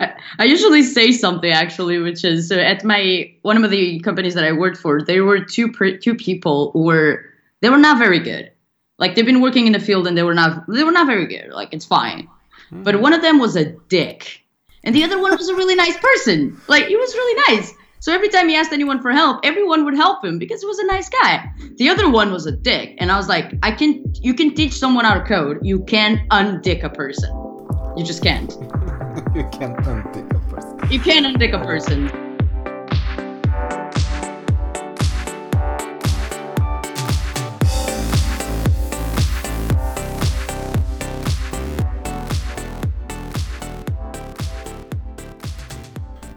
I, usually say something actually, which is so at my one of the companies that I worked for, there were two two people who were they were not very good. Like they've been working in the field and they were not they were not very good. Like it's fine, hmm. but one of them was a dick, and the other one was a really nice person. Like he was really nice. So every time he asked anyone for help, everyone would help him because he was a nice guy. The other one was a dick, and I was like, I can you can teach someone how to code, you can't undick a person. You just can't. you can't untick a person. You can't undick a person.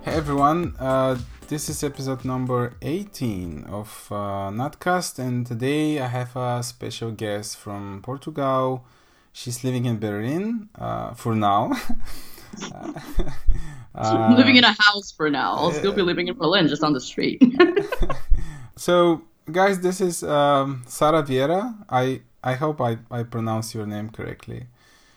Hey everyone, uh, this is episode number 18 of uh, Nutcast, and today I have a special guest from Portugal. She's living in Berlin uh, for now. I'm living in a house for now. I'll still be living in Berlin, just on the street. so, guys, this is um, Sara Vieira. I I hope I, I pronounce your name correctly.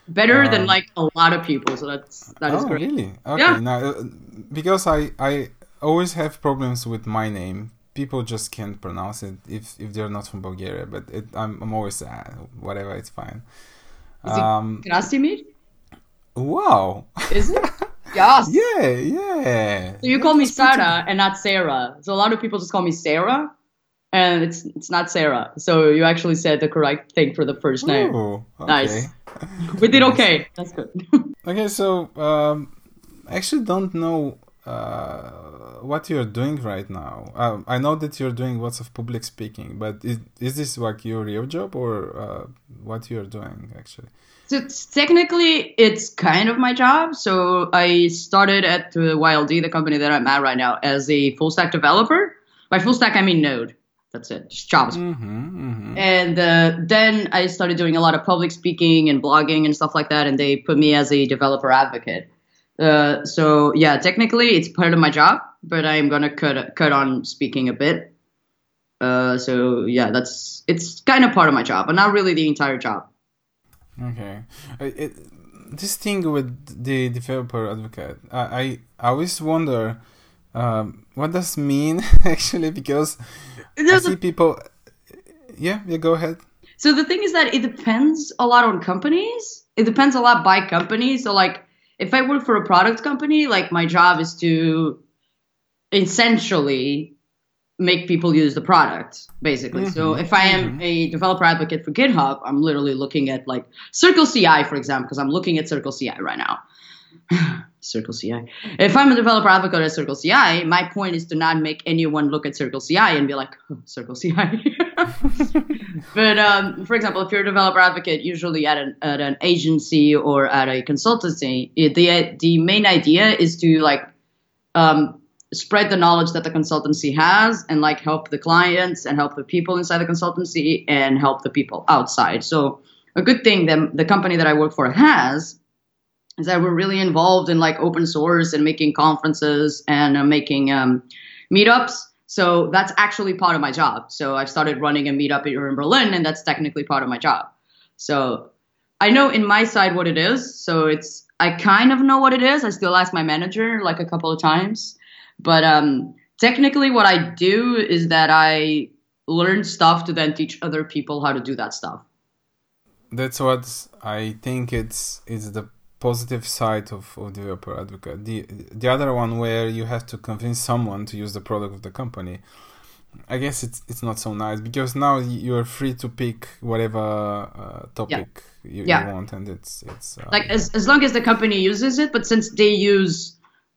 Better than Um, like a lot of people, so that's that is oh, great. really? Okay. Yeah. Now, uh, because I I always have problems with my name. People just can't pronounce it if if they're not from Bulgaria. But it, I'm I'm always uh, whatever. It's fine. Is it Um. Krasimir? Wow. Is it? yes. yeah. Yeah. So you call me Sarah and not Sarah. So a lot of people just call me Sarah, and it's it's not Sarah. So you actually said the correct thing for the first name. Ooh, okay. Nice. We did okay. That's good. Okay, so um, I actually don't know uh, what you're doing right now. Um, I know that you're doing lots of public speaking, but is, is this like your real job or uh, what you're doing actually? So it's, technically, it's kind of my job. So I started at the YLD, the company that I'm at right now, as a full stack developer. By full stack, I mean Node. That's it, just JavaScript. Mm-hmm, mm-hmm. And uh, then I started doing a lot of public speaking and blogging and stuff like that, and they put me as a developer advocate. Uh, so yeah, technically it's part of my job, but I'm gonna cut cut on speaking a bit. Uh, so yeah, that's it's kind of part of my job, but not really the entire job. Okay. It, this thing with the developer advocate, I, I, I always wonder um, what does mean actually because I There's a- see people. Yeah, yeah. Go ahead. So the thing is that it depends a lot on companies. It depends a lot by company. So like if I work for a product company, like my job is to essentially make people use the product basically. So mm-hmm. if I am mm-hmm. a developer advocate for GitHub, I'm literally looking at like Circle CI for example because I'm looking at Circle CI right now. Circle CI. If I'm a developer advocate at Circle CI, my point is to not make anyone look at Circle CI and be like, oh, Circle CI. but um, for example, if you're a developer advocate, usually at an, at an agency or at a consultancy, the the main idea is to like um, spread the knowledge that the consultancy has and like help the clients and help the people inside the consultancy and help the people outside. So a good thing that the company that I work for has is that we're really involved in like open source and making conferences and uh, making um, meetups. So that's actually part of my job. So I've started running a meetup here in Berlin, and that's technically part of my job. So I know in my side what it is. So it's I kind of know what it is. I still ask my manager like a couple of times, but um, technically what I do is that I learn stuff to then teach other people how to do that stuff. that's what I think it's it's the positive side of, of developer advocate. The the other one where you have to convince someone to use the product of the company. I guess it's it's not so nice because now you're free to pick whatever uh, topic you, Yeah. you want, and it's it's uh, like as, as long as the company uses it but since they use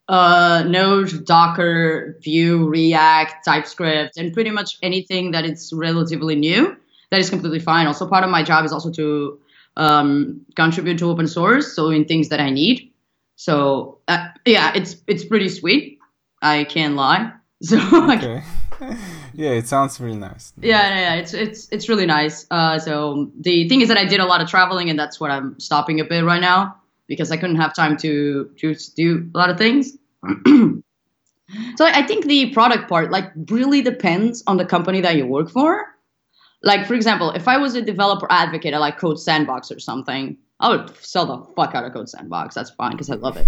uh, node docker vue react typescript and pretty much anything that is relatively new that is completely fine also part of my job is also to um, contribute to open source so in things that i need so uh, yeah it's it's pretty sweet i can't lie so okay. yeah, it sounds really nice. yeah, yeah, yeah, it's it's it's really nice. Uh, so the thing is that I did a lot of traveling, and that's what I'm stopping a bit right now because I couldn't have time to just do a lot of things. so I think the product part like really depends on the company that you work for. Like for example, if I was a developer advocate at like Code Sandbox or something, I would sell the fuck out of Code Sandbox. That's fine because I love it.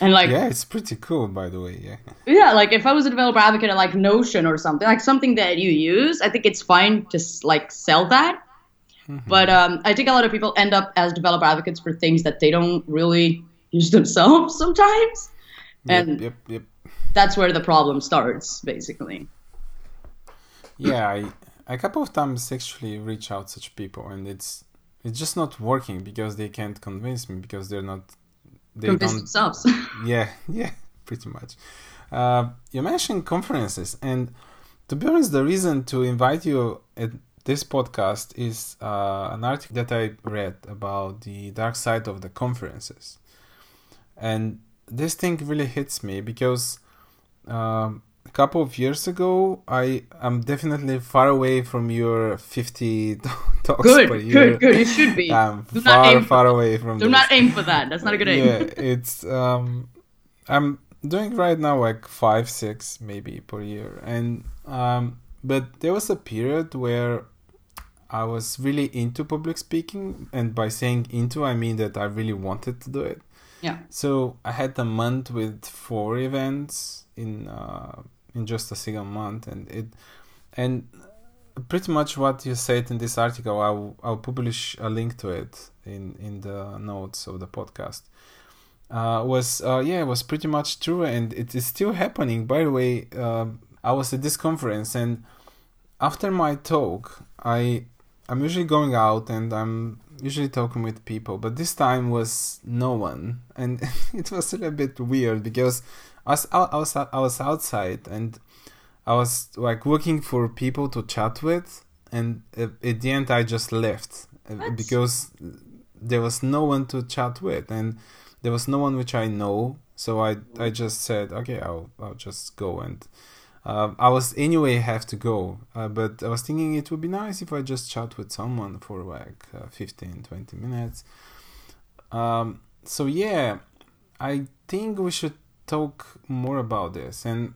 And like, yeah, it's pretty cool, by the way. Yeah. Yeah, like if I was a developer advocate at like Notion or something, like something that you use, I think it's fine to like sell that. Mm-hmm. But um, I think a lot of people end up as developer advocates for things that they don't really use themselves sometimes, yep, and yep, yep. that's where the problem starts, basically. Yeah, I a couple of times actually reach out such people, and it's it's just not working because they can't convince me because they're not they convince don't, themselves. yeah, yeah, pretty much. Uh, you mentioned conferences, and to be honest, the reason to invite you at this podcast is uh, an article that I read about the dark side of the conferences, and this thing really hits me because um, a couple of years ago, I am definitely far away from your 50 talks good, per year. Good, good, You should be. I'm Do far, far away from. Do this. not aim for that. That's not a good aim. Yeah, it's um, I'm doing right now like five, six maybe per year, and um, but there was a period where I was really into public speaking, and by saying into, I mean that I really wanted to do it. Yeah. So I had a month with four events in uh, in just a single month, and it and pretty much what you said in this article. I'll I'll publish a link to it in in the notes of the podcast. Uh, was uh, yeah, was pretty much true, and it is still happening. By the way, uh, I was at this conference, and after my talk, I I'm usually going out and I'm usually talking with people, but this time was no one, and it was a little bit weird because I was I was I was outside and I was like looking for people to chat with, and at the end I just left uh, what? because there was no one to chat with, and there was no one which I know. So I I just said okay, I'll I'll just go and. Uh, I was anyway have to go, uh, but I was thinking it would be nice if I just chat with someone for like uh, 15, 20 minutes. Um, so yeah, I think we should talk more about this and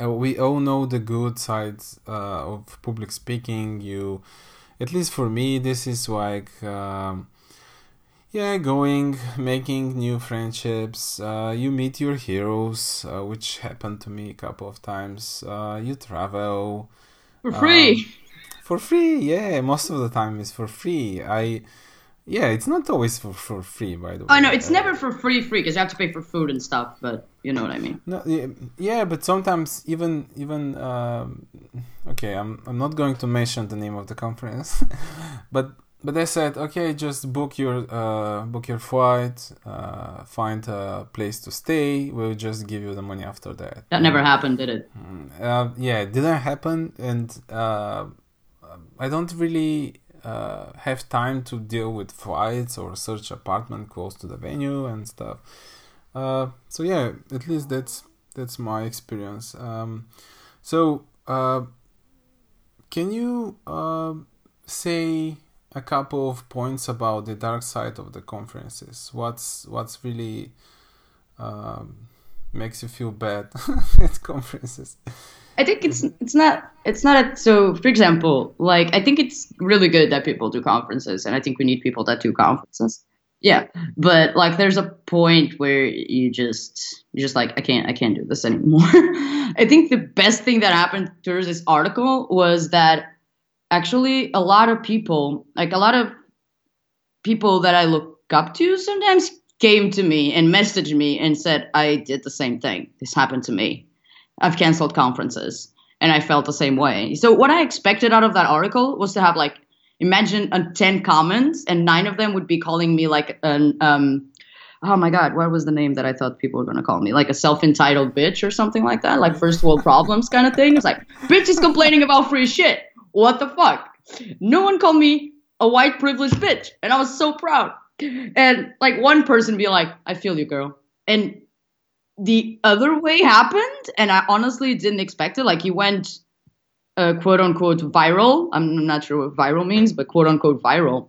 uh, we all know the good sides uh, of public speaking. You at least for me this is like um, yeah going making new friendships. Uh, you meet your heroes uh, which happened to me a couple of times. Uh, you travel for free. um, for free yeah most of the time is for free. I yeah, it's not always for, for free, by the way. Oh no, it's uh, never for free, free because you have to pay for food and stuff. But you know what I mean. No, yeah, yeah but sometimes even even um, okay, I'm I'm not going to mention the name of the conference, but but they said okay, just book your uh, book your flight, uh, find a place to stay. We'll just give you the money after that. That never happened, did it? Mm, uh, yeah, it didn't happen, and uh, I don't really uh, have time to deal with flights or search apartment close to the venue and stuff. Uh, so yeah, at least that's that's my experience. Um, so uh, can you uh, say a couple of points about the dark side of the conferences? What's what's really um, makes you feel bad at conferences? I think it's it's not it's not a, so. For example, like I think it's really good that people do conferences, and I think we need people that do conferences. Yeah, but like there's a point where you just you just like I can't I can't do this anymore. I think the best thing that happened towards this article was that actually a lot of people, like a lot of people that I look up to, sometimes came to me and messaged me and said I did the same thing. This happened to me I've canceled conferences and I felt the same way. So what I expected out of that article was to have like imagine uh, 10 comments and nine of them would be calling me like an um oh my god what was the name that i thought people were going to call me? Like a self-entitled bitch or something like that? Like first world problems kind of thing? It's like bitch is complaining about free shit. What the fuck? No one called me a white privileged bitch and i was so proud. And like one person be like i feel you girl. And the other way happened, and I honestly didn't expect it. Like he went uh, quote unquote viral. I'm not sure what viral means, but quote unquote viral.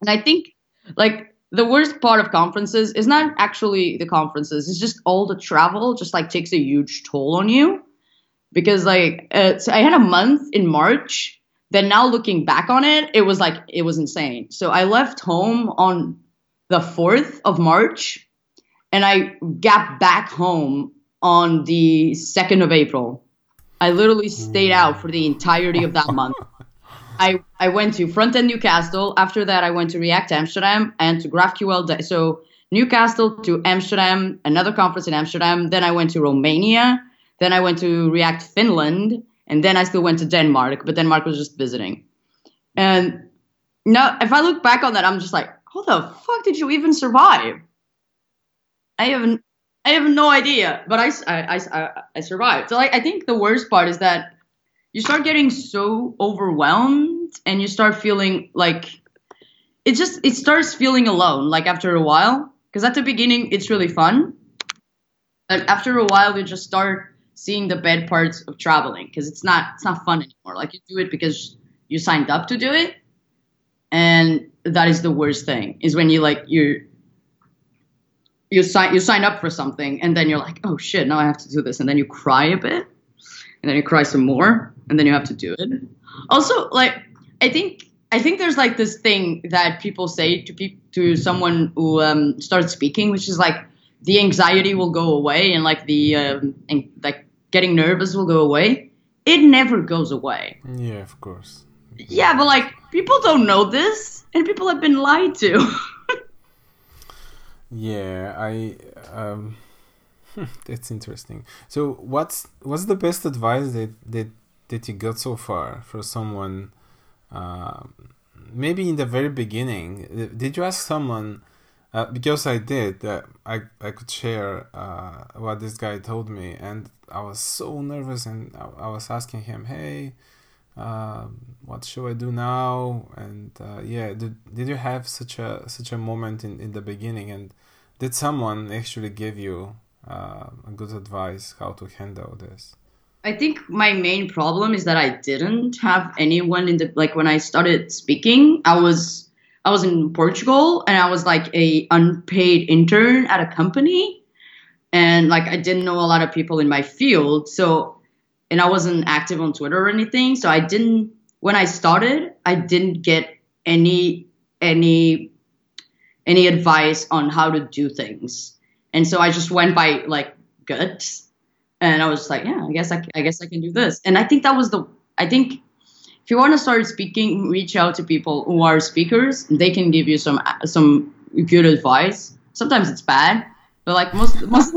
And I think like the worst part of conferences is not actually the conferences. It's just all the travel. Just like takes a huge toll on you because like uh, so I had a month in March then now looking back on it, it was like it was insane. So I left home on the 4th of March and I got back home on the 2nd of April. I literally stayed out for the entirety of that month. I, I went to front end Newcastle. After that, I went to React Amsterdam and to GraphQL. So Newcastle to Amsterdam, another conference in Amsterdam. Then I went to Romania. Then I went to React Finland. And then I still went to Denmark, but Denmark was just visiting. And now, if I look back on that, I'm just like, how the fuck did you even survive? I haven't. I have no idea, but I, I, I, I survived. So I think the worst part is that you start getting so overwhelmed and you start feeling like it just it starts feeling alone like after a while because at the beginning it's really fun but after a while you just start seeing the bad parts of traveling because it's not it's not fun anymore like you do it because you signed up to do it and that is the worst thing is when you like you you sign you sign up for something and then you're like oh shit now i have to do this. And then you cry a bit and then you cry some more and then you have to do it. Also like i think i think there's like this thing that people say to pe- to someone who um, starts speaking which is like the anxiety will go away and like the um, and, like getting nervous will go away. It never goes away. Yeah of course. Yeah but like people don't know this and people have been lied to Yeah, I um that's interesting. So what's what's the best advice that that that you got so far for someone uh, maybe in the very beginning did you ask someone uh, because I did uh, I I could share uh, what this guy told me and I was so nervous and I, I was asking him hey um, what should I do now? And uh, yeah, did, did you have such a such a moment in, in the beginning? And did someone actually give you uh, good advice how to handle this? I think my main problem is that I didn't have anyone in the like when I started speaking. I was I was in Portugal and I was like a unpaid intern at a company, and like I didn't know a lot of people in my field. So and I wasn't active on Twitter or anything. So I didn't when I started, I didn't get any any any advice on how to do things. And so I just went by like gut and I was like, yeah, I guess I, I guess I can do this. And I think that was the I think if you want to start speaking, reach out to people who are speakers. They can give you some some good advice. Sometimes it's bad, but like most most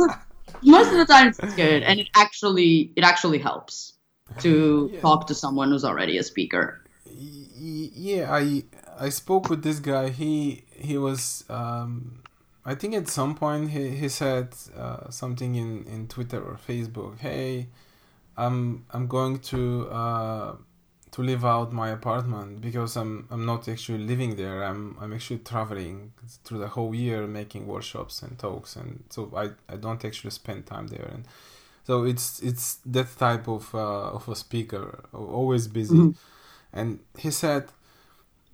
most of the time it's good and it actually it actually helps to yeah. talk to someone who's already a speaker yeah i i spoke with this guy he he was um i think at some point he, he said uh, something in in twitter or facebook hey i'm i'm going to uh to live out my apartment because I'm I'm not actually living there. I'm I'm actually traveling through the whole year making workshops and talks and so I, I don't actually spend time there. And so it's it's that type of uh, of a speaker always busy. Mm-hmm. and he said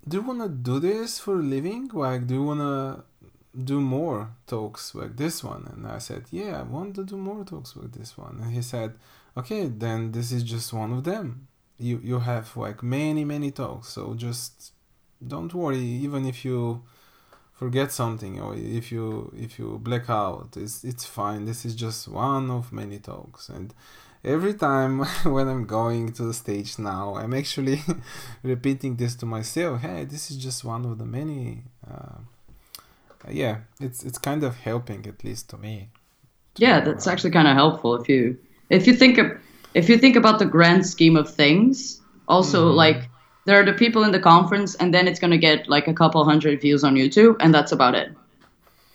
do you want to do this for a living? Like do you want to do more talks like this one? And i said yeah i want to do more talks like this one. And he said okay then this is just one of them you you have like many many talks so just don't worry even if you forget something or if you if you black out it's it's fine. This is just one of many talks and every time when i'm going to the stage now i'm actually repeating this to myself hey this is just one of the many uh, yeah it's it's kind of helping at least to me. Yeah that's actually kind of helpful if you if you think of if you think about the grand scheme of things, also mm-hmm. like there are the people in the conference, and then it's gonna get like a couple hundred views on YouTube, and that's about it.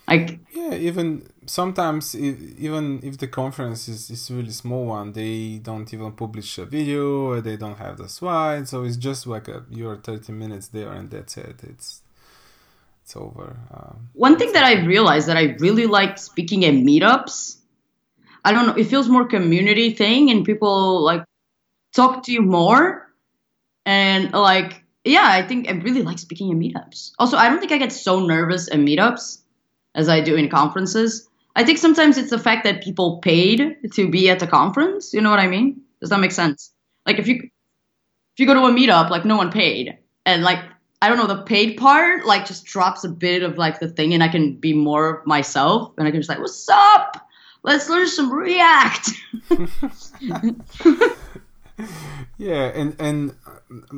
Like yeah, even sometimes even if the conference is, is really small one, they don't even publish a video, or they don't have the slides, so it's just like a you're thirty minutes there, and that's it. It's it's over. Um, One thing that I realized that I really like speaking at meetups I don't know, it feels more community thing and people like talk to you more. And like, yeah, I think I really like speaking in meetups. Also, I don't think I get so nervous in meetups as I do in conferences. I think sometimes it's the fact that people paid to be at the conference. You know what I mean? Does that make sense? Like if you if you go to a meetup, like no one paid, and like I don't know the paid part, like just drops a bit of like the thing, and I can be more myself, and I can just like, what's up? Let's learn some React. yeah, and and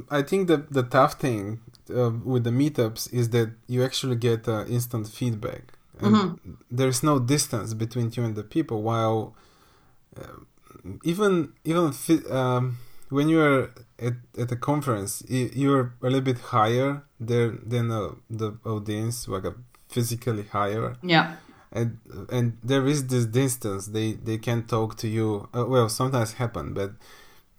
I think that the tough thing uh, with the meetups is that you actually get uh, instant feedback. And mm-hmm. There's no distance between you and the people. While uh, even even um, when you're at, at a conference, you're a little bit higher there than uh, the audience, like a physically higher. Yeah. And and there is this distance. They they can talk to you. Uh, well, sometimes happen, but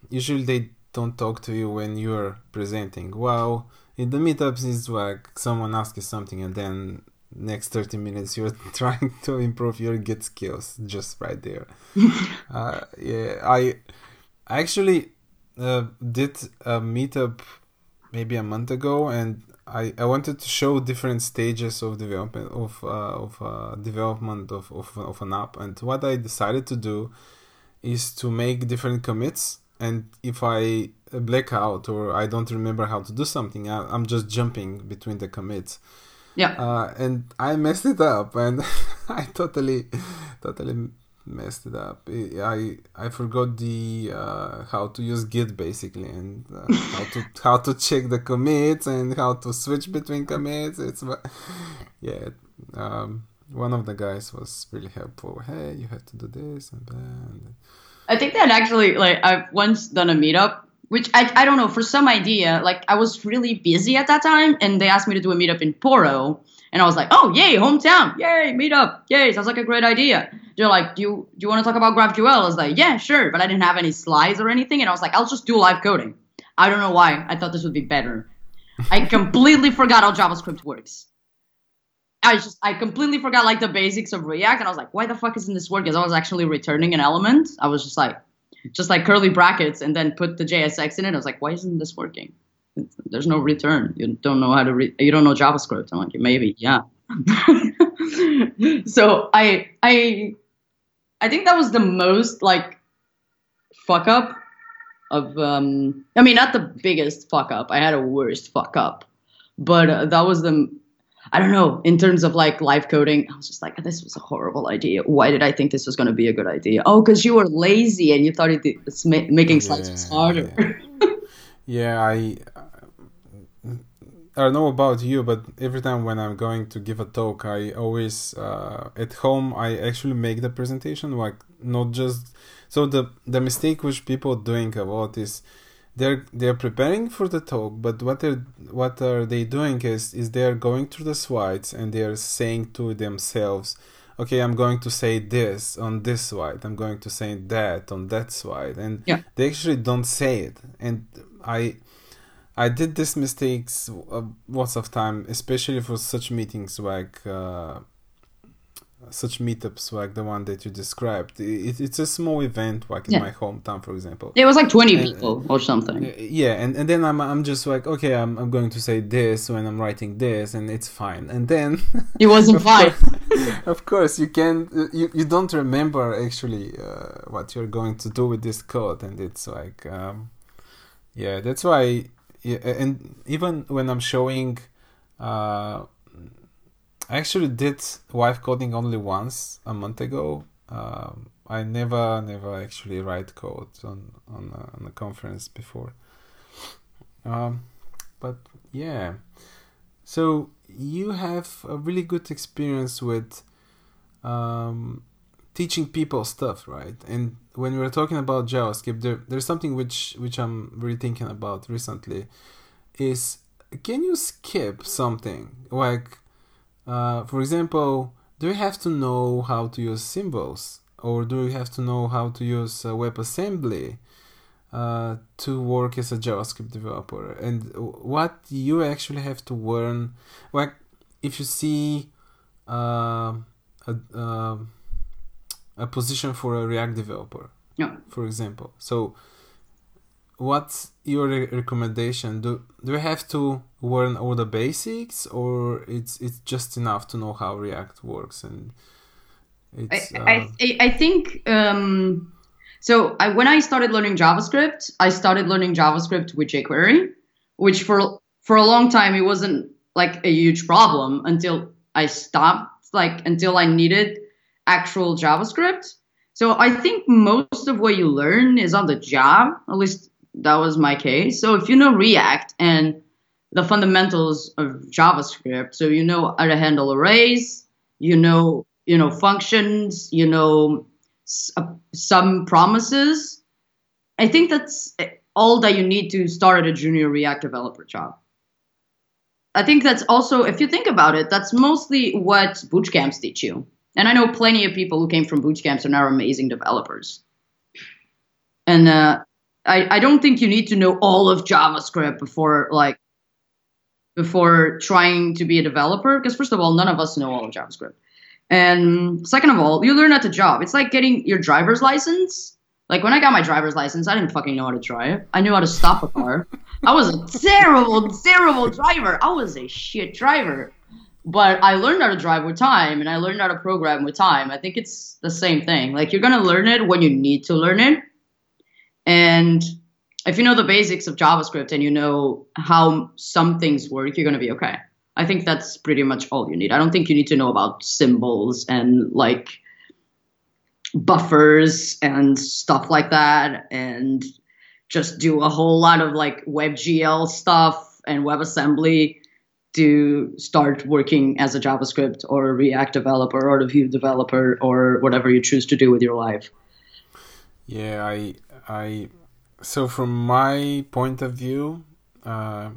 usually they don't talk to you when you're presenting. Well, in the meetups, it's like someone asks you something, and then next 30 minutes you're trying to improve your git skills just right there uh, yeah i actually uh, did a meetup maybe a month ago and I, I wanted to show different stages of development of uh, of uh, development of, of, of an app. And what I decided to do is to make different commits. And if I black out or I don't remember how to do something I, I'm just jumping between the commits. Yeah. Uh, and I messed it up and I totally totally messed it up. I I forgot the uh, how to use Git basically and uh, how to how to check the commits and how to switch between commits. It's yeah. Um, one of the guys was really helpful. Hey, you have to do this and that. I think that actually, like, I've once done a meetup, which I, I don't know, for some idea, like, I was really busy at that time, and they asked me to do a meetup in Porto, and I was like, oh, yay, hometown, yay, meetup, yay, sounds like a great idea. They're like, do you, do you want to talk about GraphQL? I was like, yeah, sure. But I didn't have any slides or anything. And I was like, I'll just do live coding. I don't know why. I thought this would be better. I completely forgot how JavaScript works. I just, I completely forgot like the basics of React. And I was like, why the fuck isn't this working? Because I was actually returning an element. I was just like, just like curly brackets and then put the JSX in it. I was like, why isn't this working? There's no return. You don't know how to read. You don't know JavaScript. I'm like, maybe, yeah. so I I I think that was the most like fuck up of um I mean not the biggest fuck up. I had a worst fuck up. But uh, that was the I don't know, in terms of like live coding, I was just like, this was a horrible idea. Why did I think this was going to be a good idea? Oh, because you were lazy and you thought it, making slides was harder. Yeah. yeah, I I don't know about you, but every time when I'm going to give a talk, I always uh, at home I actually make the presentation like not just so the the mistake which people doing a lot is they're they're preparing for the talk, but what are what are they doing is is they're going through the slides and they're saying to themselves, okay, I'm going to say this on this slide, I'm going to say that on that slide, and yeah. they actually don't say it, and I I did this mistakes uh, lots of time, especially for such meetings like uh, such meetups like the one that you described. It, it's a small event, like in my hometown, for example. It was like twenty and, people or something. Uh, yeah, and, and then I'm I'm just like, okay, I'm I'm going to say this when I'm writing this, and it's fine. And then it wasn't fine. of course, you can you you don't remember actually uh, what you're going to do with this code, and it's like. Um, yeah, that's why yeah, and even when I'm showing, uh, I actually did live coding only once a month ago. Um, I never, never actually write code on on a, on a conference before. Um, but yeah, so you have a really good experience with um, teaching people stuff, right? And when we are talking about JavaScript, there, there's something which which I'm really thinking about recently. Is can you skip something like, uh, for example, do you have to know how to use symbols, or do you have to know how to use uh, WebAssembly uh, to work as a JavaScript developer? And what you actually have to learn, like if you see uh, a, uh, a position for a React developer. Yeah. For example, so what's your re- recommendation? Do do we have to learn all the basics, or it's it's just enough to know how React works and it's? I uh... I, I think um, So I, when I started learning JavaScript, I started learning JavaScript with jQuery, which for for a long time it wasn't like a huge problem until I stopped, like until I needed actual JavaScript. So I think most of what you learn is on the job. At least that was my case. So if you know React and the fundamentals of JavaScript, so you know how to handle arrays, you know, you know functions, you know uh, some promises. I think that's all that you need to start at a junior React developer job. I think that's also, if you think about it, that's mostly what boot camps teach you. And I know plenty of people who came from boot camps and are amazing developers. And uh, I, I don't think you need to know all of JavaScript before like before trying to be a developer. Because first of all, none of us know all of JavaScript. And second of all, you learn at the job. It's like getting your driver's license. Like when I got my driver's license, I didn't fucking know how to drive. I knew how to stop a car. I was a terrible, terrible driver. I was a shit driver. But I learned how to drive with time and I learned how to program with time. I think it's the same thing. Like you're going to learn it when you need to learn it. And if you know the basics of JavaScript and you know how some things work, you're going to be okay. I think that's pretty much all you need. I don't think you need to know about symbols and like buffers and stuff like that and just do a whole lot of like WebGL stuff and WebAssembly to start working as a JavaScript or a React developer or a Vue developer or whatever you choose to do with your life. Yeah, I I so from my point of view, uh,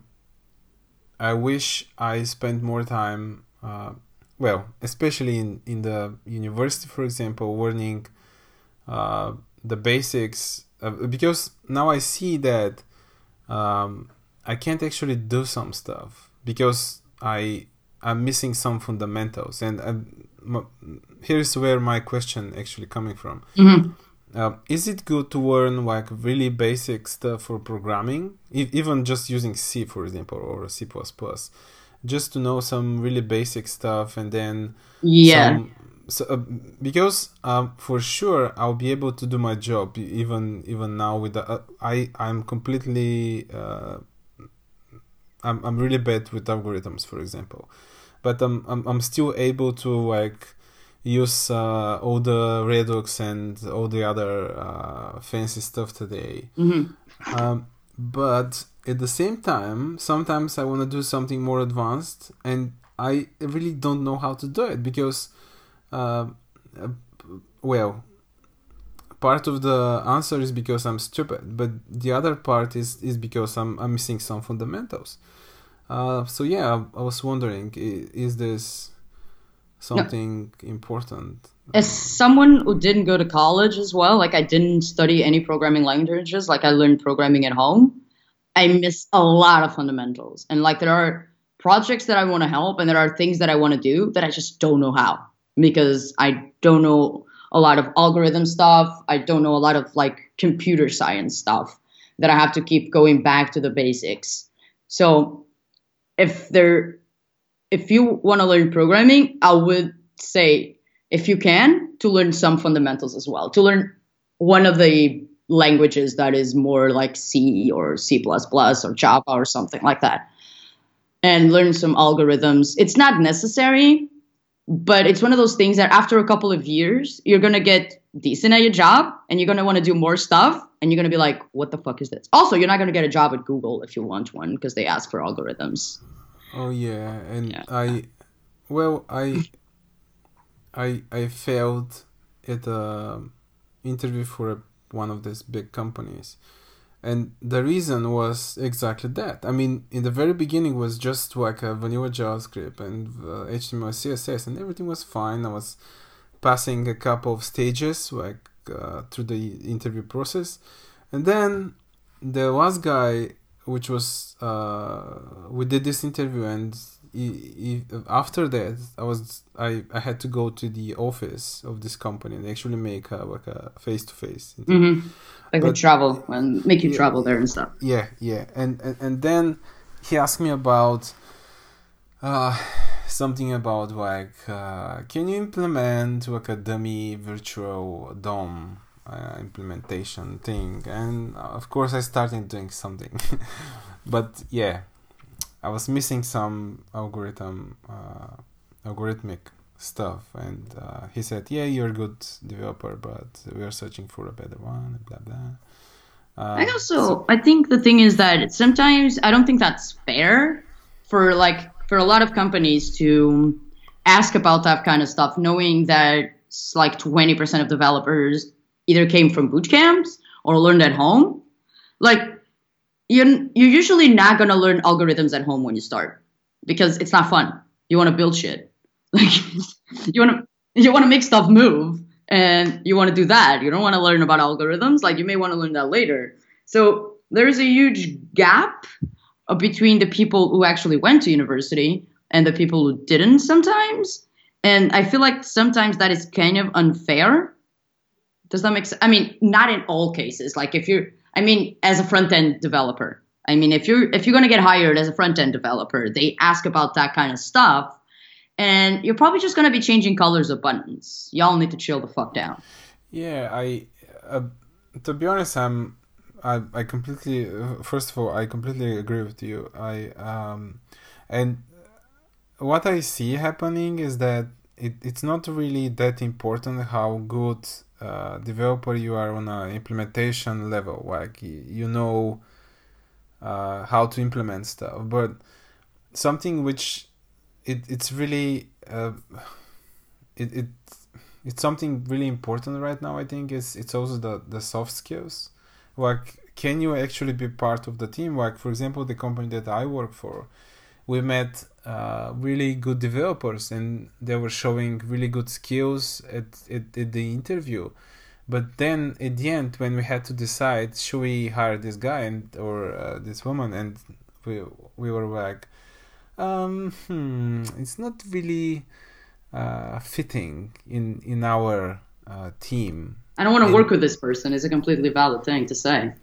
I wish I spent more time, uh, well, especially in, in the university, for example, learning uh, the basics. because now I see that um, I can't actually do some stuff because I I'm missing some fundamentals, and uh, here's where my question actually coming from. Mm-hmm. Uh, is it good to learn like really basic stuff for programming, e- even just using C, for example, or C++, just to know some really basic stuff, and then yeah, some, so, uh, because um, for sure I'll be able to do my job even even now with the, uh, I I'm completely uh, I'm I'm really bad with algorithms, for example, but I'm I'm, I'm still able to like use uh, all the Redux and all the other uh, fancy stuff today. Mm-hmm. Um, but at the same time, sometimes I want to do something more advanced, and I really don't know how to do it because, uh, well, part of the answer is because I'm stupid, but the other part is is because I'm I'm missing some fundamentals. Uh, so yeah, I was wondering, is this something no. important. As someone who didn't go to college as well, like I didn't study any programming languages, like I learned programming at home, I miss a lot of fundamentals. And like there are projects that I want to help and there are things that I want to do that I just don't know how because I don't know a lot of algorithm stuff. I don't know a lot of like computer science stuff that I have to keep going back to the basics. So if there if you want to learn programming, I would say if you can to learn some fundamentals as well. To learn one of the languages that is more like C or C++ or Java or something like that. And learn some algorithms. It's not necessary, but it's one of those things that after a couple of years, you're going to get decent at your job and you're going to want to do more stuff and you're going to be like, what the fuck is this? Also, you're not going to get a job at Google if you want one because they ask for algorithms. Oh yeah, and yeah. I, well, I, I, I failed at a interview for one of these big companies, and the reason was exactly that. I mean, in the very beginning was just like a vanilla JavaScript and uh, HTML, CSS, and everything was fine. I was passing a couple of stages like uh, through the interview process, and then the last guy which was uh, we did this interview and after that i was I, I had to go to the office of this company. And actually make a, like a face-to-face mm-hmm. like but, travel and make you yeah, travel there and stuff. Yeah yeah. And, and and then he asked me about uh, something about like uh, can you implement like a dummy virtual dom uh, uh, implementation thing, and uh, of course I started doing something. but yeah, I was missing some algorithm, uh, algorithmic stuff, and uh, he said, "Yeah, you're a good developer, but we are searching for a better one." Blah blah. Uh, I also, so- I think the thing is that sometimes I don't think that's fair for like for a lot of companies to ask about that kind of stuff, knowing that like 20% of developers either came from boot camps or learned at home. Like you're you're usually not gonna learn algorithms at home when you start because it's not fun. You want to build shit. Like you want to you want to make stuff move and you want to do that. You don't want to learn about algorithms. Like you may want to learn that later. So there's a huge gap uh, between the people who actually went to university and the people who didn't sometimes. And I feel like sometimes that is kind of unfair. Does that make sense? I mean, not in all cases. Like if you're, I mean, as a front end developer, I mean, if you're if you're gonna get hired as a front end developer, they ask about that kind of stuff, and you're probably just gonna be changing colors of buttons. Y'all need to chill the fuck down. Yeah, I. Uh, to be honest, I'm. I I completely. First of all, I completely agree with you. I um, and what I see happening is that it, it's not really that important how good uh, developer you are on an implementation level. Like you know uh, how to implement stuff, but something which it it's really uh, it it it's something really important right now. I think is it's also the the soft skills. Like, can you actually be part of the team? Like, for example, the company that I work for we met uh, really good developers and they were showing really good skills at, at, at, the interview. But then at the end when we had to decide should we hire this guy and or uh, this woman? And we, we were like um, hmm, it's not really uh, fitting in in our uh, team. I don't want to work with this person. Is a completely valid thing to say.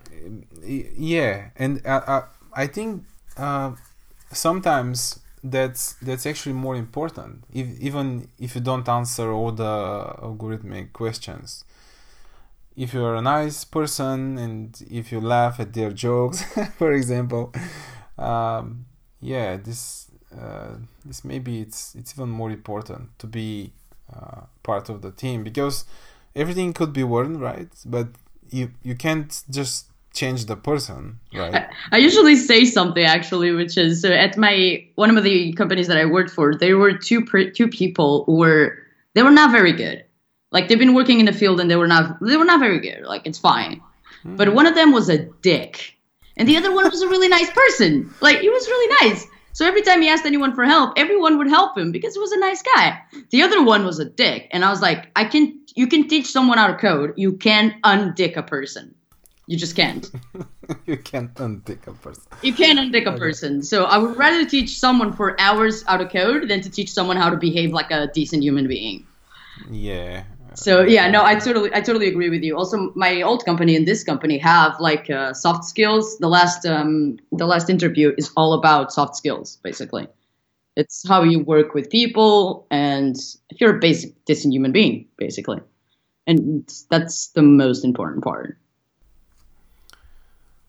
Yeah. And uh, uh, i think sometimes that's that's actually more important if, even if you don't answer all the algorithmic questions. If you're a nice person and if you laugh at their jokes for example um, yeah this uh, this maybe it's it's even more important to be uh, part of the team because everything could be worn right? But you you can't just change the person right? I, I, usually say something actually which is so at my one of the companies that i worked for there were two two people who were they were not very good. Like they've been working in the field and they were not they were not very good. Like it's fine. Mm-hmm. but one of them was a dick. And the other one was a really nice person. Like he was really nice. So every time he asked anyone for help everyone would help him because he was a nice guy. The other one was a dick. And i was like i can you can teach someone how to code. You can undick a person you just can't. you can't undick a person. You can't undick a person. So I would rather teach someone for hours how to code than to teach someone how to behave like a decent human being. Yeah. So yeah, no, I totally, I totally agree with you. Also, my old company and this company have like uh, soft skills. The last, um, the last interview is all about soft skills, basically. It's how you work with people, and if you're a basic decent human being, basically, and that's the most important part.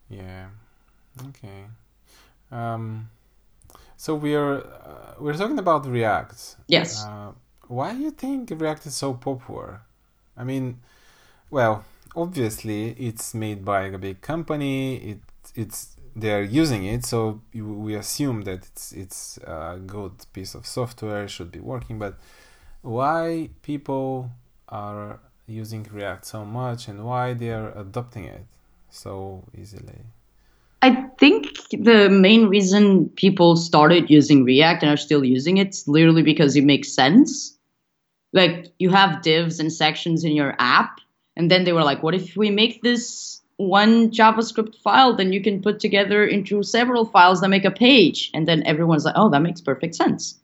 Yeah. Okay. Um, so we're uh, we're talking about React. Yes. Uh, why do you think React is so popular? I mean, well, obviously it's made by a big company. It it's they're using it, so we assume that it's it's a good piece of software, should be working. But why people are using React so much, and why they are adopting it? So easily? I think the main reason people started using React and are still using it is literally because it makes sense. Like you have divs and sections in your app, and then they were like, what if we make this one JavaScript file, then you can put together into several files that make a page. And then everyone's like, oh, that makes perfect sense.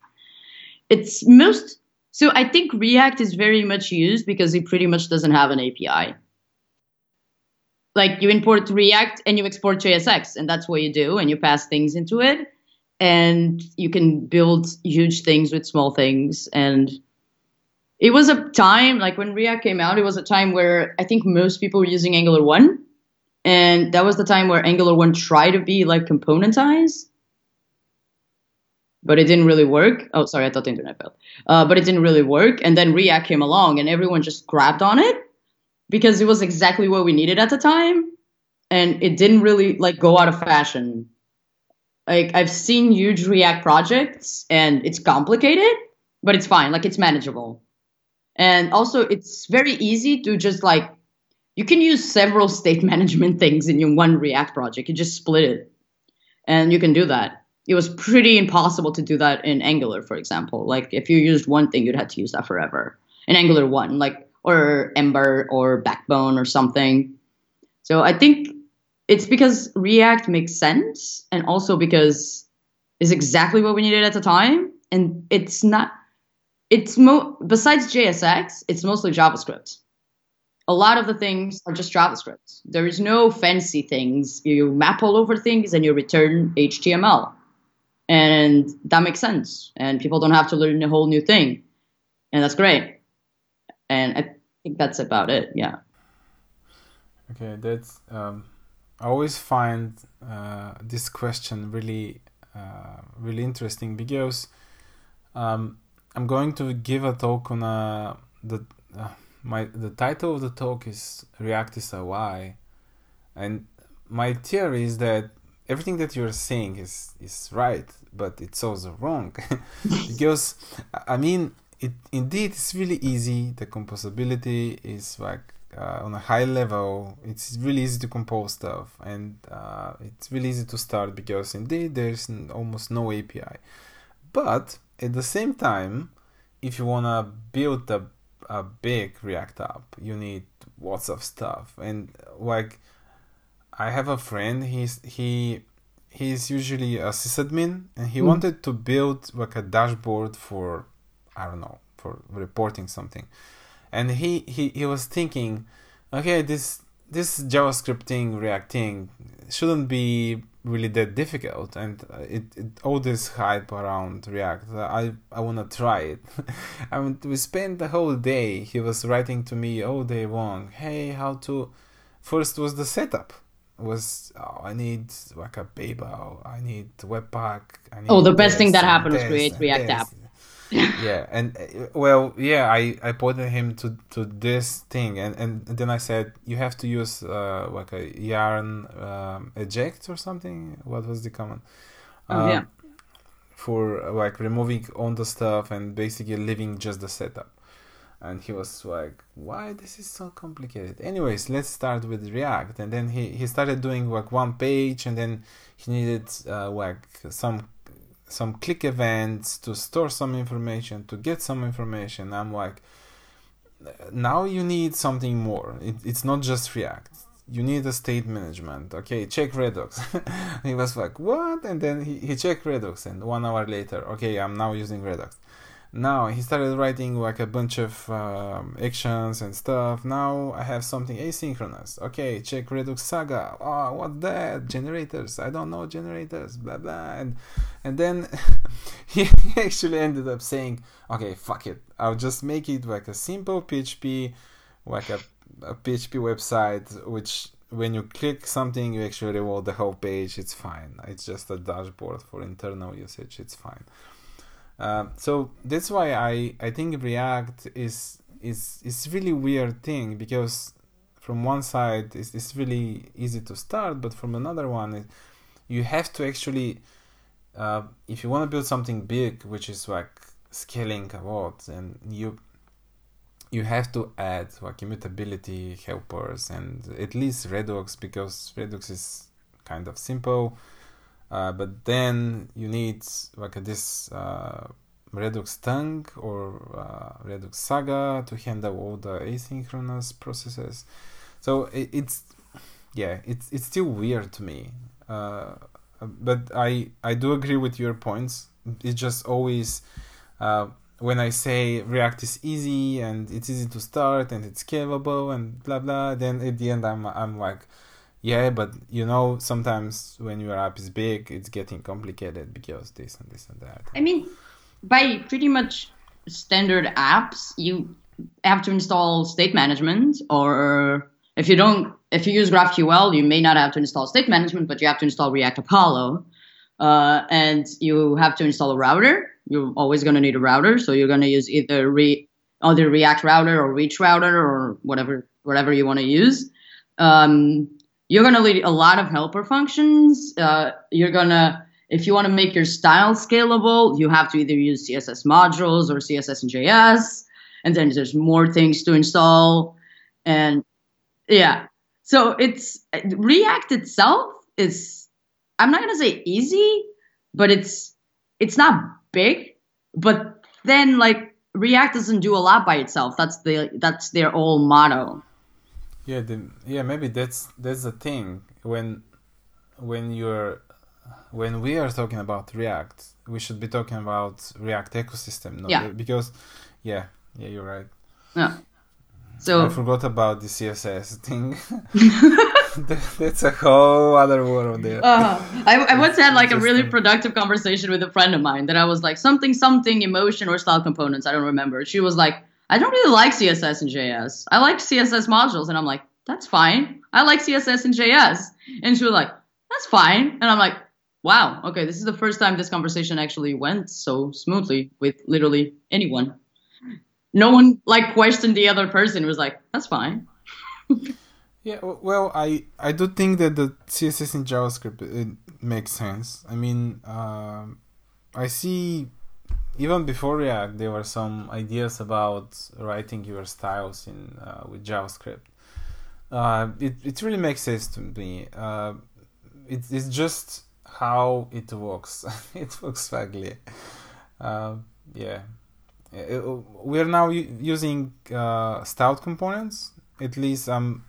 It's most, so I think React is very much used because it pretty much doesn't have an API like you import React and you export JSX, and that's what you do, and you pass things into it, and you can build huge things with small things, and it was a time like when React came out. It was a time where I think most people were using Angular one, and that was the time where Angular one tried to be like componentized, but it didn't really work. Oh, sorry, I thought the internet failed. Uh, but it didn't really work, and then React came along, and everyone just grabbed on it because it was exactly what we needed at the time, and it didn't really like go out of fashion. Like I've seen huge React projects, and it's complicated, but it's fine. Like it's manageable and also, it's very easy to just like, you can use several state management things in your one React project. You just split it. And you can do that. It was pretty impossible to do that in Angular, for example. Like, if you used one thing, you'd have to use that forever. In Angular 1, like, or Ember or Backbone or something. So I think it's because React makes sense and also because it's exactly what we needed at the time. And it's not it's mo besides JSX, it's mostly JavaScript. A lot of the things are just JavaScript. There is no fancy things. You map all over things and you return HTML. And that makes sense. And people don't have to learn a whole new thing. And that's great. And I think that's about it. Yeah. Okay, that's um, I always find uh, this question really, uh, really interesting because um, I'm going to give a talk on a the uh, my the title of the talk is React is a why, and my theory is that everything that you're saying is is right, but it's also wrong, because I mean it indeed it's really easy. The composability is like uh, on a high level. It's really easy to compose stuff, and uh, it's really easy to start because indeed there's almost no API, but at the same time, if you wanna build a a big React app, you need lots of stuff. And like, I have a friend. He's he he's usually a sysadmin, and he mm. wanted to build like a dashboard for I don't know for reporting something. And he he he was thinking, okay, this this JavaScript thing, React thing shouldn't be really that difficult. And uh, it, it all this hype around react i i want to try it. I mean we spent the whole day he was writing to me all day long hey how to first was the setup. Was oh, i need like a babel i need webpack I need oh the best thing that happened was create react app yeah and uh, well yeah i i pointed him to to this thing and and then i said you have to use uh, like a yarn um, eject or something? What was the command? Oh, um, yeah for like removing all the stuff and basically leaving just the setup. And he was like why this is so complicated? Anyways let's start with react. And then he, he started doing like one page and then he needed uh, like some some click events to store some information to get some information. I'm like now you need something more. It, it's not just react. You need a state management. Okay check redux. He was like what? And then he, he checked redux and one hour later okay i'm now using redux now he started writing like a bunch of um, actions and stuff. Now i have something asynchronous. Okay check redux saga. Oh what's that? Generators. I don't know generators. Blah blah. And and then he actually ended up saying okay fuck it. I'll just make it like a simple php like a, a php website which when you click something you actually reload the whole page. It's fine. It's just a dashboard for internal usage. It's fine um, so that's why I, I think React is is is really weird thing because from one side it's, it's really easy to start, but from another one it, you have to actually uh, if you want to build something big, which is like scaling a lot, and you you have to add like immutability helpers and at least Redux because Redux is kind of simple uh, but then you need like this uh, Redux Thunk or uh, Redux Saga to handle all the asynchronous processes. So it, it's yeah, it's it's still weird to me. Uh, but I I do agree with your points. It's just always uh, when I say React is easy and it's easy to start and it's scalable and blah blah. Then at the end I'm I'm like yeah, but you know, sometimes when your app is big, it's getting complicated because this and this and that. I mean, by pretty much standard apps, you have to install state management, or if you don't, if you use GraphQL, you may not have to install state management, but you have to install React Apollo, uh, and you have to install a router. You're always going to need a router, so you're going to use either re either React router or Reach router or whatever whatever you want to use. Um, you're going to need a lot of helper functions. Uh, you're going to if you want to make your style scalable, you have to either use CSS modules or CSS and JS. And then there's more things to install. And yeah, so it's React itself is, I'm not going to say easy, but it's, it's not big. But then like React doesn't do a lot by itself. That's the, that's their old motto. Yeah, the, yeah, maybe that's that's the thing when when you're when we are talking about React, we should be talking about React ecosystem. No? Yeah. Because, yeah, yeah, you're right. Yeah. So I forgot about the CSS thing. That's a whole other world there. Uh, I, I once had like a really productive conversation with a friend of mine that I was like something something emotion or style components. I don't remember. She was like, I don't really like CSS and JS. I like CSS modules, and I'm like, that's fine. I like CSS and JS, and she was like, that's fine. And I'm like, wow, okay, this is the first time this conversation actually went so smoothly with literally anyone. No one like questioned the other person. It was like, that's fine. yeah, well, I I do think that the CSS in JavaScript it makes sense. I mean, uh, I see even before React, there were some ideas about writing your styles in uh, with JavaScript. Uh, it it really makes sense to me. Uh, it, it's just how it works. it works vaguely. Uh, yeah. Uh, we're now using uh, styled components. At least um,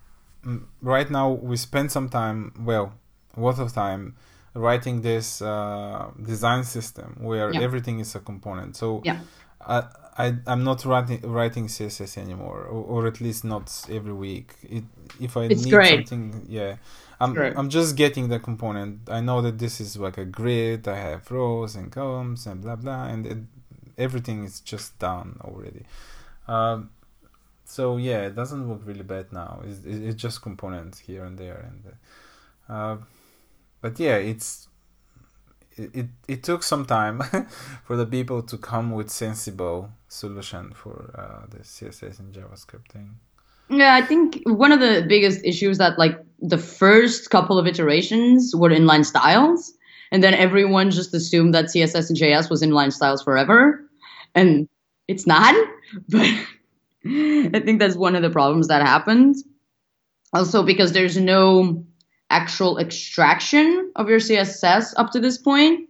right now we spend some time, well, a lot of time writing this uh, design system where yeah. everything is a component. So yeah. I, I I'm not writing writing CSS anymore, or, or at least not every week. It, if I it's need great. something, yeah, I'm I'm just getting the component. I know that this is like a grid. I have rows and columns and blah blah, and it, everything is just done already. Um, so yeah, it doesn't look really bad now. It's, it's just components here and there, and uh, but yeah, it's it, it took some time for the people to come with sensible solution for uh, the css and javascript thing. Yeah i think one of the biggest issues that like the first couple of iterations were inline styles and then everyone just assumed that css and js was inline styles forever and it's not. But i think that's one of the problems that happened. Also because there's no actual extraction of your css up to this point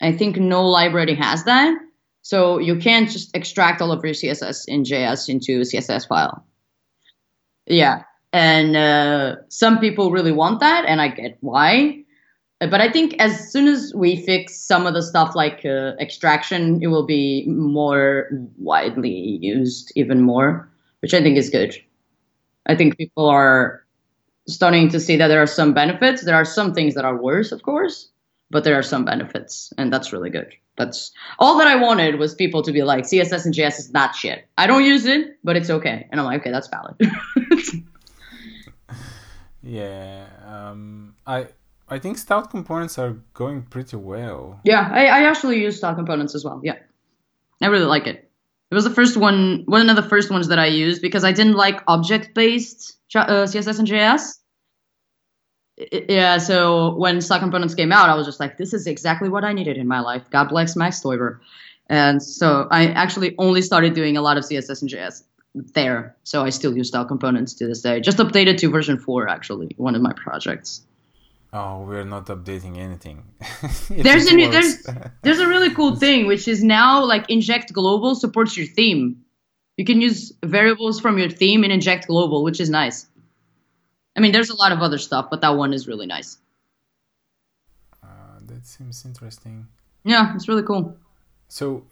i think no library has that so you can't just extract all of your css in js into a css file yeah and uh, some people really want that, and I get why. But I think as soon as we fix some of the stuff like uh, extraction, it will be more widely used, even more, which I think is good. I think people are starting to see that there are some benefits. There are some things that are worse, of course, but there are some benefits, and that's really good. That's all that I wanted was people to be like, CSS and JS is not shit. I don't use it, but it's okay. And I'm like, okay, that's valid. Yeah, um, I I think styled components are going pretty well. Yeah, I, I actually use styled components as well. Yeah, I really like it. It was the first one, one of the first ones that I used because I didn't like object-based uh, CSS and JS. Yeah, so when style components came out, I was just like, this is exactly what I needed in my life. God bless Max Stoiber. And so I actually only started doing a lot of CSS and JS there. So I still use style components to this day. Just updated to version 4, actually, one of my projects. Oh, we're not updating anything. there's a new, there's there's a really cool thing which is now like inject global supports your theme. You can use variables from your theme in inject global, which is nice. I mean, there's a lot of other stuff, but that one is really nice. Uh, that seems interesting. Yeah, it's really cool. So,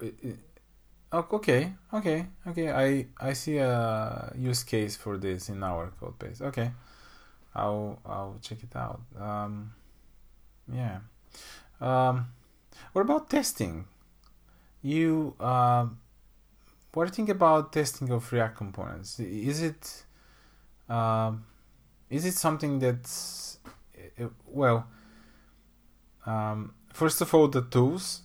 okay, okay, okay. I I see a use case for this in our code base. Okay, I'll I'll check it out. Um, yeah. Um, what about testing? You uh, what do you think about testing of React components? Is it uh, is it something that's well? Um, first of all, the tools.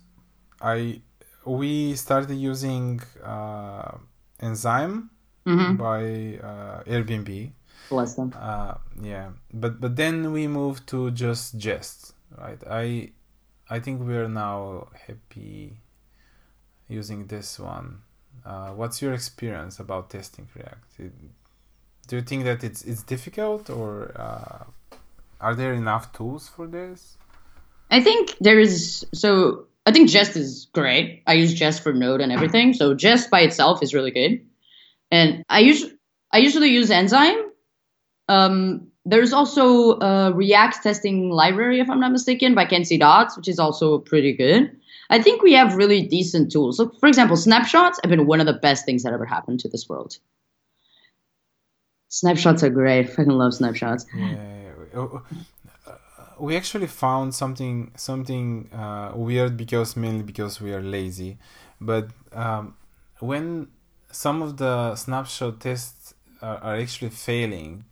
I we started using uh, Enzyme Mm-hmm. by uh, Airbnb. Bless them. Uh, yeah, but but then we move to just Jest, right? I I think we are now happy using this one. Uh, what's your experience about testing React? It, do you think that it's it's difficult, or uh, are there enough tools for this? I think there is. So I think Jest is great. I use Jest for Node and everything. So Jest by itself is really good. And I usually I usually use Enzyme. Um, there's also a React testing library, if I'm not mistaken, by Kent C. Dodds, which is also pretty good. I think we have really decent tools. So, for example, snapshots have been one of the best things that ever happened to this world. Snapshots are great. I fucking love snapshots. Yeah. We actually found something something uh, weird because mainly because we are lazy, but um, when some of the snapshot tests are, are actually failing,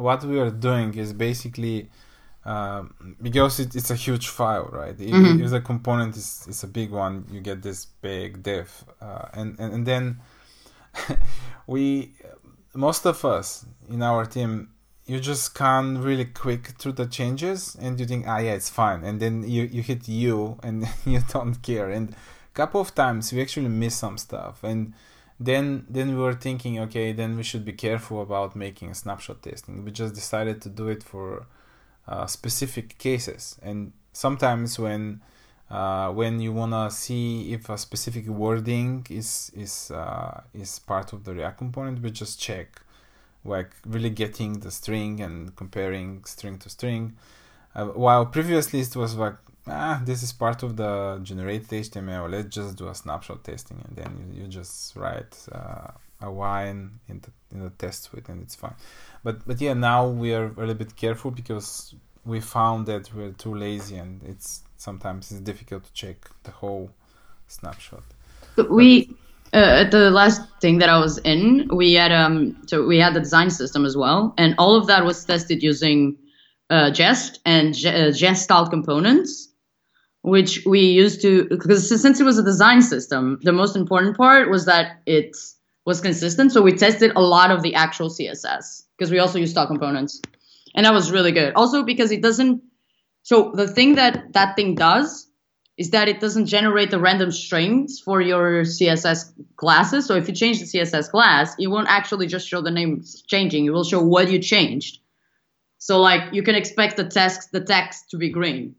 what we are doing is basically um, because it, it's a huge file, right? If, Mhm. if the component is, is a big one, you get this big diff, uh, and, and and then we most of us in our team you just scan really quick through the changes and you think ah yeah it's fine and then you, you hit you and you don't care and a couple of times we actually miss some stuff and then then we were thinking okay then we should be careful about making snapshot testing we just decided to do it for uh, specific cases and sometimes when uh, when you wanna see if a specific wording is is uh, is part of the React component, we just check, like really getting the string and comparing string to string. Uh, while previously it was like, ah, this is part of the generated HTML. Let's just do a snapshot testing, and then you, you just write uh, a line in the in the test suite, and it's fine. But but yeah, now we are a little bit careful because we found that we're too lazy, and it's sometimes it's difficult to check the whole snapshot. But we uh, at the last thing that I was in, we had um so we had the design system as well, and all of that was tested using uh, Jest and J- uh, Jest style components, which we used to because since it was a design system, the most important part was that it was consistent. So we tested a lot of the actual CSS because we also use style components, and that was really good. Also because it doesn't. So the thing that that thing does is that it doesn't generate the random strings for your CSS classes. So if you change the CSS class, it won't actually just show the name changing. It will show what you changed. So like you can expect the text the text to be green.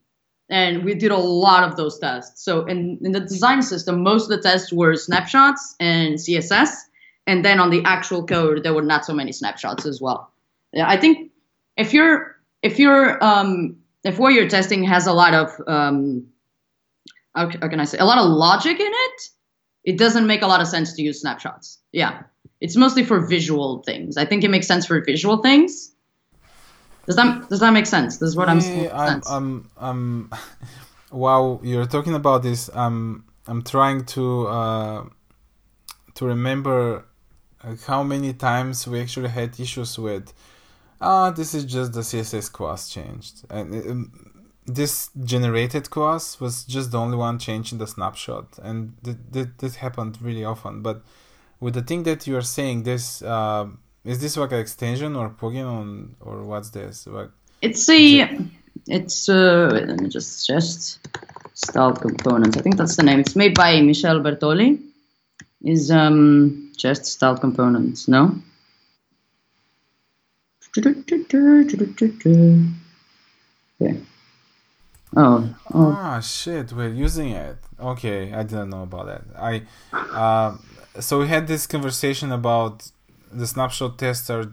And we did a lot of those tests. So in, in the design system, most of the tests were snapshots and CSS. And then on the actual code, there were not so many snapshots as well. I think if you're if you're um, if what you're testing has a lot of um, how, how can I say a lot of logic in it, it doesn't make a lot of sense to use snapshots. Yeah, it's mostly for visual things. I think it makes sense for visual things. Does that does that make sense? This is what I'm saying. I'm, I'm, I'm, while you're talking about this, I'm, I'm trying to, uh, to remember uh, how many times we actually had issues with, ah, this is just the CSS class changed, and um, this generated class was just the only one changing the snapshot, and th- th- this happened really often. But with the thing that you are saying, this. Uh, is this like an extension or plugin on or what's this? Like It's a it's uh wait, let me just Jest style components. I think that's the name. It's made by Michele Bertoli. Is um Jest style components, no? Okay. Oh, oh, Ah, shit, we're using it. Okay, I didn't know about that. I, uh, so we had this conversation about the snapshot tester.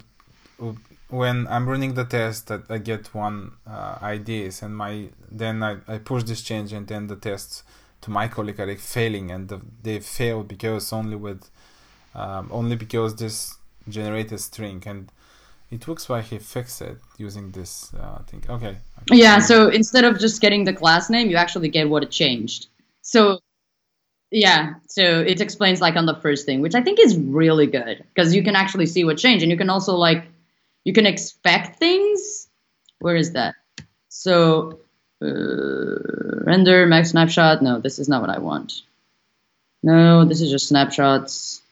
When I'm running the test, I, I get one uh, IDs, and my then I, I push this change, and then the tests to my colleague are like failing, and the, they fail because only with um, only because this generated string, and it looks like he fixed it using this uh, thing. Okay. yeah. So instead of just getting the class name, you actually get what it changed. So Yeah, so it explains like on the first thing, which I think is really good because you can actually see what changed, and you can also like you can expect things. Where is that? So uh, render max snapshot. No, this is not what I want. No, this is just snapshots.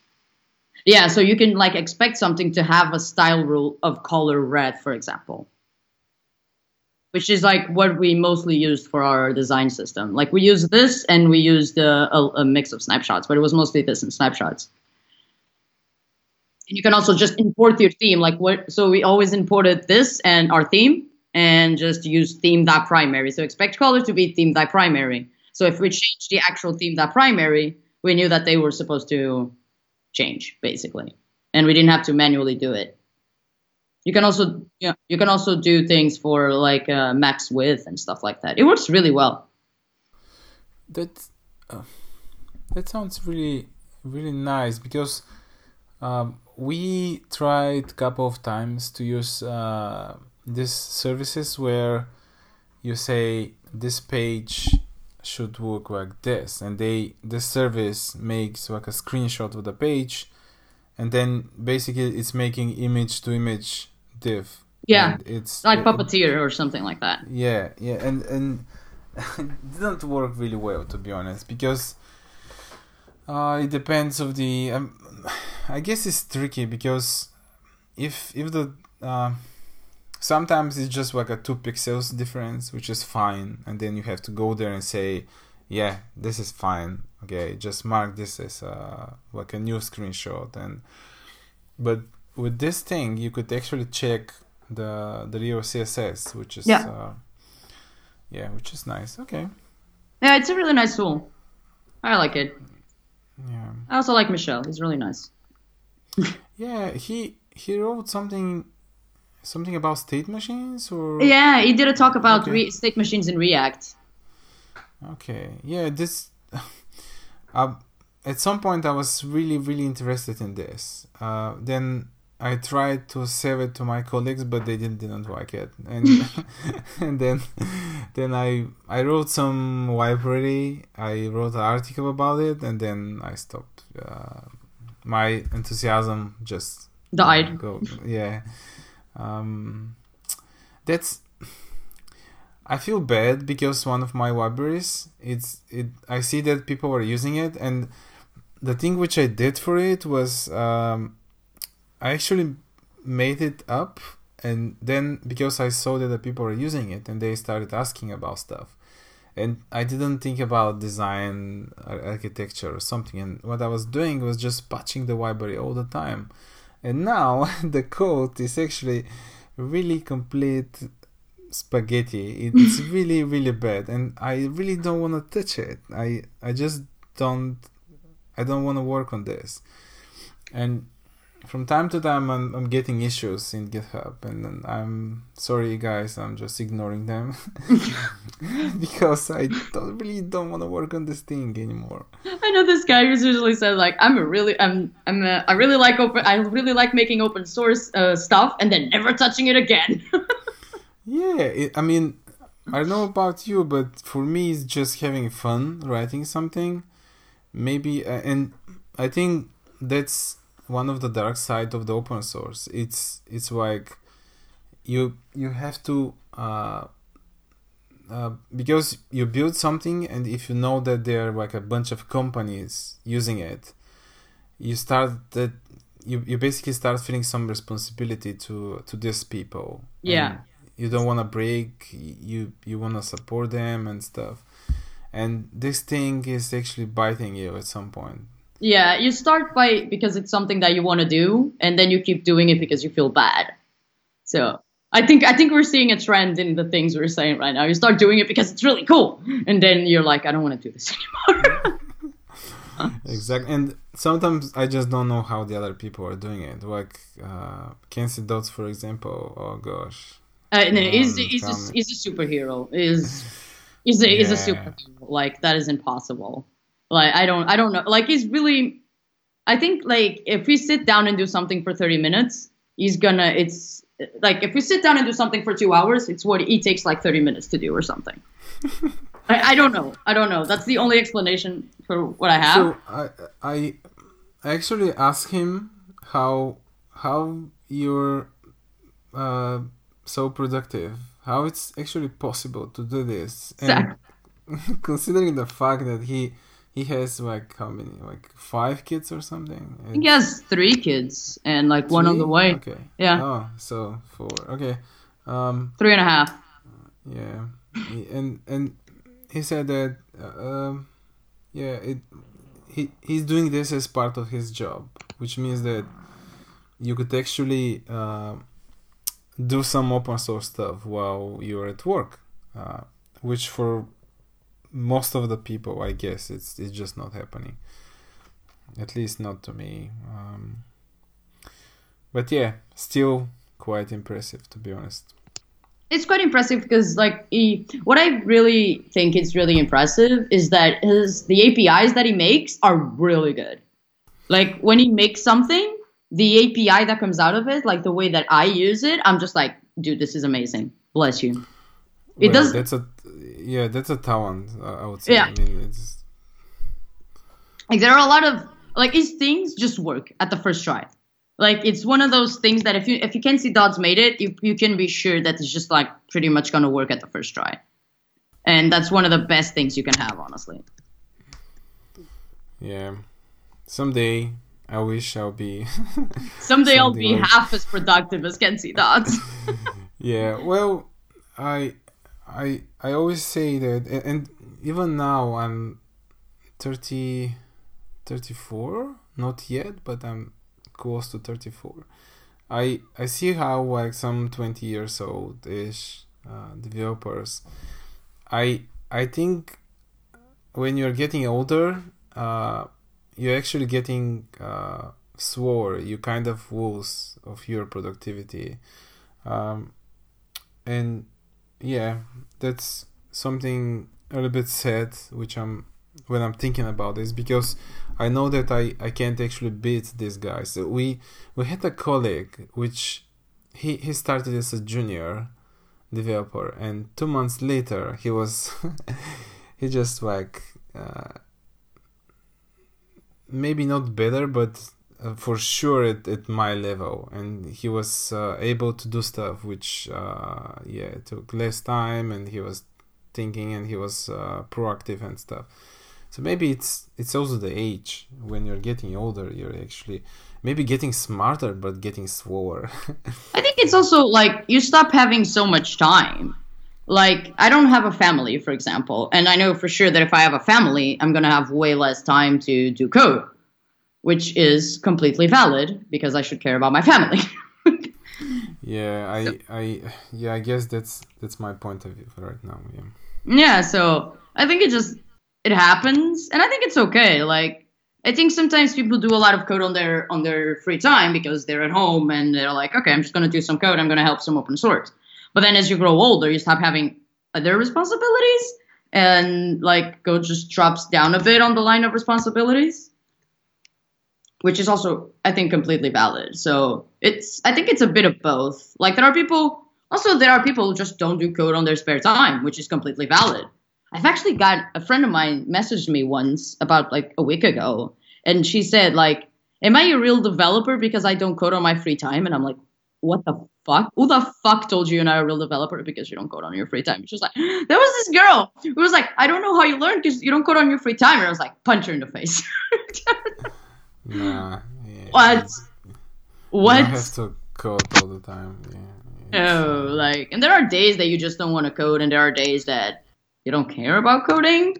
Yeah, so you can like expect something to have a style rule of color red, for example which is like what we mostly used for our design system. Like we used this and we used a, a, a mix of snapshots, but it was mostly this and snapshots. And you can also just import your theme. Like what? So we always imported this and our theme, and just use theme that primary. So expect color to be theme that primary. So if we change the actual theme that primary, we knew that they were supposed to change basically, and we didn't have to manually do it. You can also yeah, you can also do things for like uh, max width and stuff like that. It works really well. That uh, that sounds really really nice because um, we tried a couple of times to use uh, these services where you say this page should work like this and they the service makes like a screenshot of the page and then basically it's making image to image diff. Yeah, it's like Puppeteer or something like that. Yeah, yeah, and and it didn't work really well to be honest because uh, it depends of the. Um, I guess it's tricky because if if the uh, sometimes it's just like a two pixels difference, which is fine, and then you have to go there and say, yeah, this is fine. Okay, just mark this as uh, like a new screenshot and but with this thing you could actually check the the real css which is yeah, uh, yeah which is nice. Okay. Yeah it's a really nice tool. I like it. Yeah. I also like Michelle. he's really nice. Yeah he he wrote something something about state machines or? Yeah he did a talk about okay. re- state machines in react. Okay. Yeah this uh, at some point i was really really interested in this. Uh, then I tried to save it to my colleagues, but they didn't didn't like it, and and then then I I wrote some library. I wrote an article about it, and then I stopped. Uh, my enthusiasm just died. Go, yeah, um, that's. I feel bad because one of my libraries, it's it. I see that people are using it, and the thing which I did for it was. Um, I actually made it up and then because I saw that the people were using it and they started asking about stuff. And I didn't think about design architecture or something and what I was doing was just patching the library all the time. And now the code is actually really complete spaghetti. It's really really bad and I really don't want to touch it. I I just don't I don't want to work on this. And from time to time I'm, I'm getting issues in github and i'm sorry guys i'm just ignoring them. Because i don't really don't want to work on this thing anymore. I know this guy who's usually said like i'm a really i'm i'm a, i really like open i really like making open source uh, stuff and then never touching it again. Yeah it, i mean i don't know about you but for me it's just having fun writing something. Maybe uh, and i think that's one of the dark side of the open source. It's it's like you you have to uh, uh, because you build something and if you know that there are like a bunch of companies using it, you start that you, you basically start feeling some responsibility to to these people. Yeah. And you don't want to break. You you want to support them and stuff. And this thing is actually biting you at some point. Yeah, you start by because it's something that you want to do, and then you keep doing it because you feel bad. So I think I think we're seeing a trend in the things we're saying right now. You start doing it because it's really cool, and then you're like, I don't want to do this anymore. exactly, and sometimes I just don't know how the other people are doing it. Like uh, Kent C. Dodds, for example. Oh gosh. Uh, no, he's, he's, a, he's a superhero. Is is a, yeah. is a superhero. Like that is impossible. Like I don't I don't know. Like he's really I think like if we sit down and do something for 30 minutes, he's gonna it's like if we sit down and do something for 2 hours, it's what it takes like 30 minutes to do or something. I, I don't know. I don't know. That's the only explanation for what I have. So I I actually asked him how how you're uh, so productive, how it's actually possible to do this, and considering the fact that he he has like how many like five kids or something. He has three kids and like one on the way. Okay. Yeah. Oh, so four. Okay. Um. Three and a half. Yeah, and and he said that uh, um, yeah it he he's doing this as part of his job, which means that you could actually uh, do some open source stuff while you're at work, uh, which for most of the people, I guess, it's it's just not happening. At least not to me. Um, but yeah, still quite impressive to be honest it's quite impressive because like he, what I really think is really impressive is that his the APIs that he makes are really good. Like when he makes something, the API that comes out of it, like the way that I use it, I'm just like, dude, this is amazing. Bless you. It well, does. That's a yeah, that's a talent. Uh, I would say. Yeah. I mean, it's like there are a lot of like his things just work at the first try. Like it's one of those things that if you if you can see Dodds made it, you you can be sure that it's just like pretty much gonna work at the first try. And that's one of the best things you can have, honestly. Yeah. Someday I wish I'll be Someday I'll be half as productive as Kent C. Dodds. yeah, well I I I always say that and even now I'm 30 34 not yet but I'm close to 34 i i see how like some 20 years old ish uh, developers i i think when you're getting older uh, you're actually getting uh, slower. You kind of lose of your productivity. Um, and yeah that's something a little bit sad which i'm when i'm thinking about this because I know that I, I can't actually beat these guys. So we we had a colleague which he, he started as a junior developer and two months later he was he just like uh, maybe not better but uh, for sure at, at my level. And he was uh, able to do stuff which uh, yeah took less time and he was thinking and he was uh, proactive and stuff. So maybe it's it's also the age. When you're getting older, you're actually maybe getting smarter but getting slower. I think it's also like you stop having so much time. Like I don't have a family, for example, and I know for sure that if I have a family, I'm gonna have way less time to do code, which is completely valid because I should care about my family. yeah, I, so. I, yeah, I guess that's that's my point of view for right now. Yeah. Yeah, so I think it just it happens, and I think it's okay. Like I think sometimes people do a lot of code on their on their free time because they're at home and they're like, okay, I'm just gonna do some code. I'm gonna help some open source. But then as you grow older, you stop having other responsibilities, and like code just drops down a bit on the line of responsibilities, which is also I think completely valid. So it's I think it's a bit of both. Like there are people. Also, there are people who just don't do code on their spare time, which is completely valid. I've actually got a friend of mine messaged me once about like a week ago, and she said like, "Am I a real developer because I don't code on my free time?" And I'm like, "What the fuck? Who the fuck told you you're not a real developer because you don't code on your free time?" She was like, "There was this girl who was like, I don't know how you learn because you don't code on your free time." And I was like, punch her in the face. nah. Yeah. What? What? You have to code all the time. Yeah. No, like, and there are days that you just don't want to code, and there are days that you don't care about coding.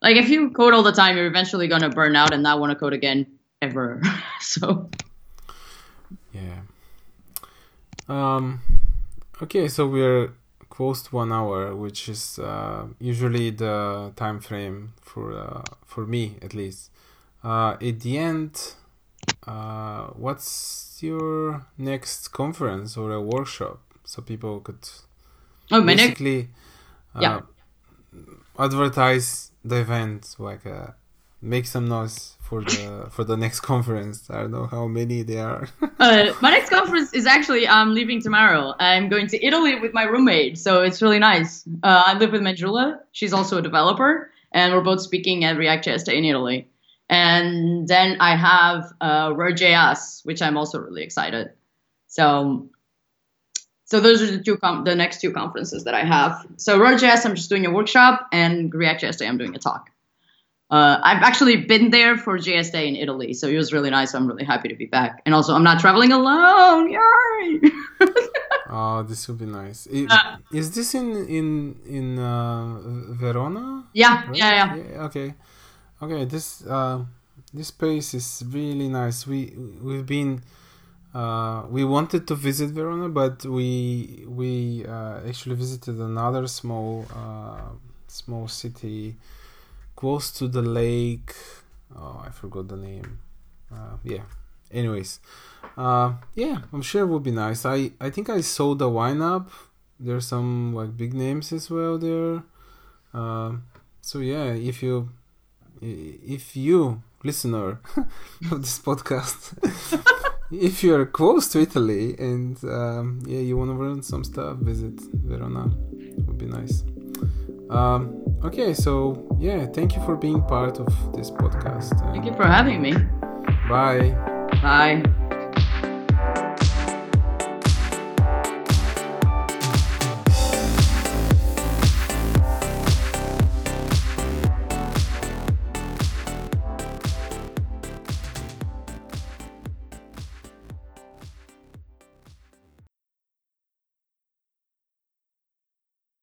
Like if you code all the time, you're eventually gonna burn out and not want to code again ever. so yeah. Um. Okay, so we're close to one hour, which is uh, usually the time frame for uh, for me at least. Uh, at the end, uh, what's your next conference or a workshop so people could oh, basically yeah. Uh, advertise the event like uh, make some noise for the for the next conference. I don't know how many there are. uh, my next conference is actually I'm leaving tomorrow. I'm going to Italy with my roommate, so it's really nice. Uh, I live with Manjula. She's also a developer, and we're both speaking at React.js Day in Italy. And then I have uh, RuhrJS, which I'm also really excited. So, so those are the two com- the next two conferences that I have. So RuhrJS, I'm just doing a workshop, and React.js Day, I'm doing a talk. Uh, I've actually been there for JS Day in Italy, so it was really nice. I'm really happy to be back, and also I'm not traveling alone. Yay! oh, this will be nice. Is, uh, is this in in in uh, Verona? Yeah, right? yeah, yeah, yeah. Okay, okay. This uh, this place is really nice. We we've been. Uh, we wanted to visit Verona, but we we uh, actually visited another small uh, small city close to the lake. Oh, I forgot the name. Uh, yeah. Anyways, uh, yeah, I'm sure it would be nice. I I think I saw the lineup. There's some like big names as well there. So yeah, if you if you listener of this podcast if you're close to Italy and um, yeah you want to learn some stuff visit Verona it would be nice um, okay, so yeah, thank you for being part of this podcast. Thank you for having me. Bye. Bye.